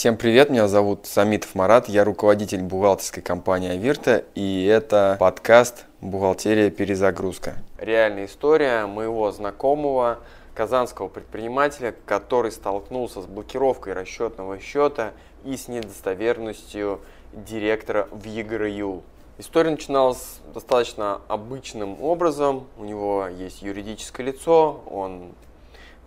Всем привет, меня зовут Самитов Марат, я руководитель бухгалтерской компании Авирта, и это подкаст «Бухгалтерия. Перезагрузка». Реальная история моего знакомого, казанского предпринимателя, который столкнулся с блокировкой расчетного счета и с недостоверностью директора в ЕГРЮ. История начиналась достаточно обычным образом. У него есть юридическое лицо, он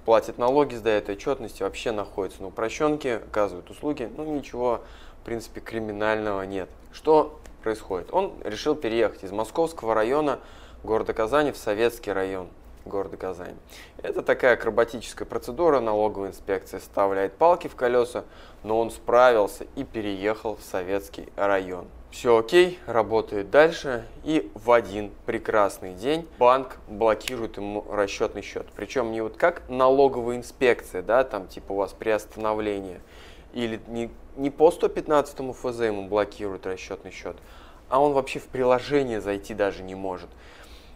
платит налоги, сдает отчетности, вообще находится на упрощенке, оказывает услуги, ну ничего, в принципе, криминального нет. Что происходит? Он решил переехать из московского района города Казани в советский район города Казани. Это такая акробатическая процедура, налоговая инспекция вставляет палки в колеса, но он справился и переехал в советский район. Все окей, работает дальше, и в один прекрасный день банк блокирует ему расчетный счет. Причем не вот как налоговая инспекция, да, там типа у вас приостановление, или не, не по 115 ФЗ ему блокируют расчетный счет, а он вообще в приложение зайти даже не может.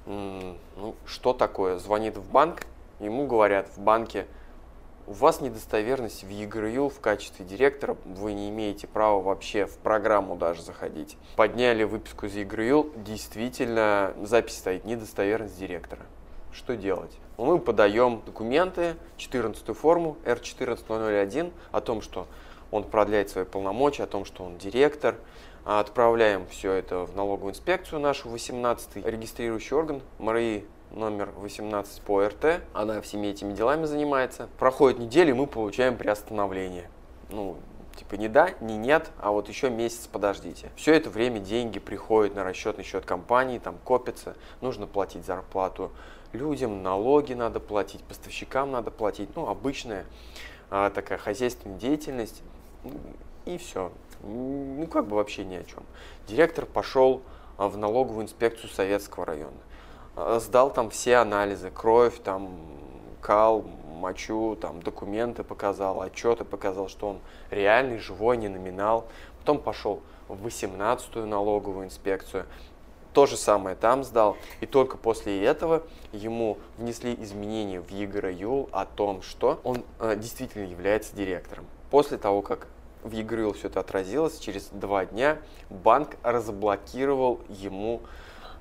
Ну, что такое? Звонит в банк, ему говорят в банке, у вас недостоверность в ЕГРЮ в качестве директора, вы не имеете права вообще в программу даже заходить. Подняли выписку из ЕГРЮ, действительно запись стоит недостоверность директора. Что делать? Мы подаем документы, 14 форму R14001 о том, что он продляет свои полномочия, о том, что он директор. Отправляем все это в налоговую инспекцию нашу, 18-й регистрирующий орган, МРИ номер 18 по РТ. Она всеми этими делами занимается. Проходит неделя, и мы получаем приостановление. Ну, типа не да, не нет, а вот еще месяц подождите. Все это время деньги приходят на расчетный счет компании, там копятся, нужно платить зарплату людям, налоги надо платить, поставщикам надо платить, ну, обычная а, такая хозяйственная деятельность, и все. Ну, как бы вообще ни о чем. Директор пошел а, в налоговую инспекцию Советского района. Э, сдал там все анализы, кровь, там, кал, мочу, там, документы показал, отчеты показал, что он реальный, живой, не номинал. Потом пошел в 18-ю налоговую инспекцию, то же самое там сдал. И только после этого ему внесли изменения в ЕГРЮЛ о том, что он э, действительно является директором. После того, как в ЕГРЮЛ все это отразилось, через два дня банк разблокировал ему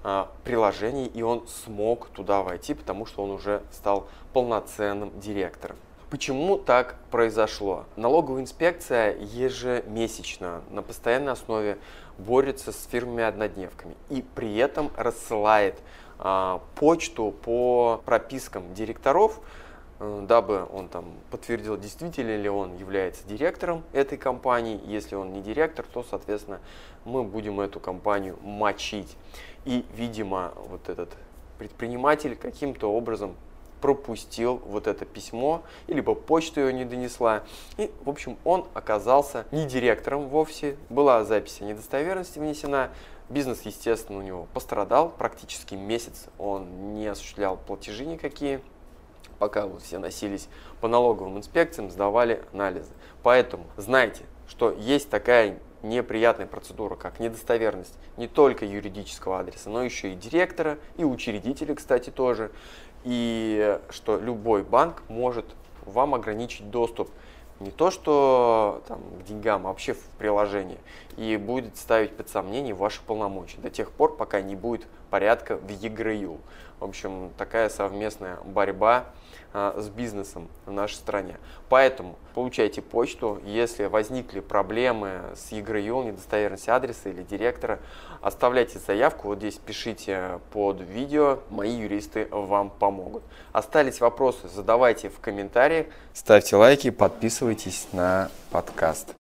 а, приложений, и он смог туда войти, потому что он уже стал полноценным директором. Почему так произошло? Налоговая инспекция ежемесячно на постоянной основе борется с фирмами-однодневками и при этом рассылает а, почту по пропискам директоров, э, дабы он там подтвердил, действительно ли он является директором этой компании. Если он не директор, то, соответственно, мы будем эту компанию мочить. И, видимо, вот этот предприниматель каким-то образом пропустил вот это письмо, либо почта ее не донесла. И, в общем, он оказался не директором вовсе, была запись о недостоверности внесена, бизнес, естественно, у него пострадал, практически месяц он не осуществлял платежи никакие, пока вот все носились по налоговым инспекциям, сдавали анализы. Поэтому знайте, что есть такая неприятная процедура, как недостоверность не только юридического адреса, но еще и директора, и учредителя, кстати, тоже. И что любой банк может вам ограничить доступ не то что там, к деньгам, а вообще в приложение. И будет ставить под сомнение ваши полномочия до тех пор, пока не будет порядка в ЕГРЮ. В общем, такая совместная борьба а, с бизнесом в нашей стране. Поэтому получайте почту. Если возникли проблемы с ЕГРЮ, недостоверность адреса или директора, оставляйте заявку. Вот здесь пишите под видео. Мои юристы вам помогут. Остались вопросы, задавайте в комментариях. Ставьте лайки, подписывайтесь на подкаст.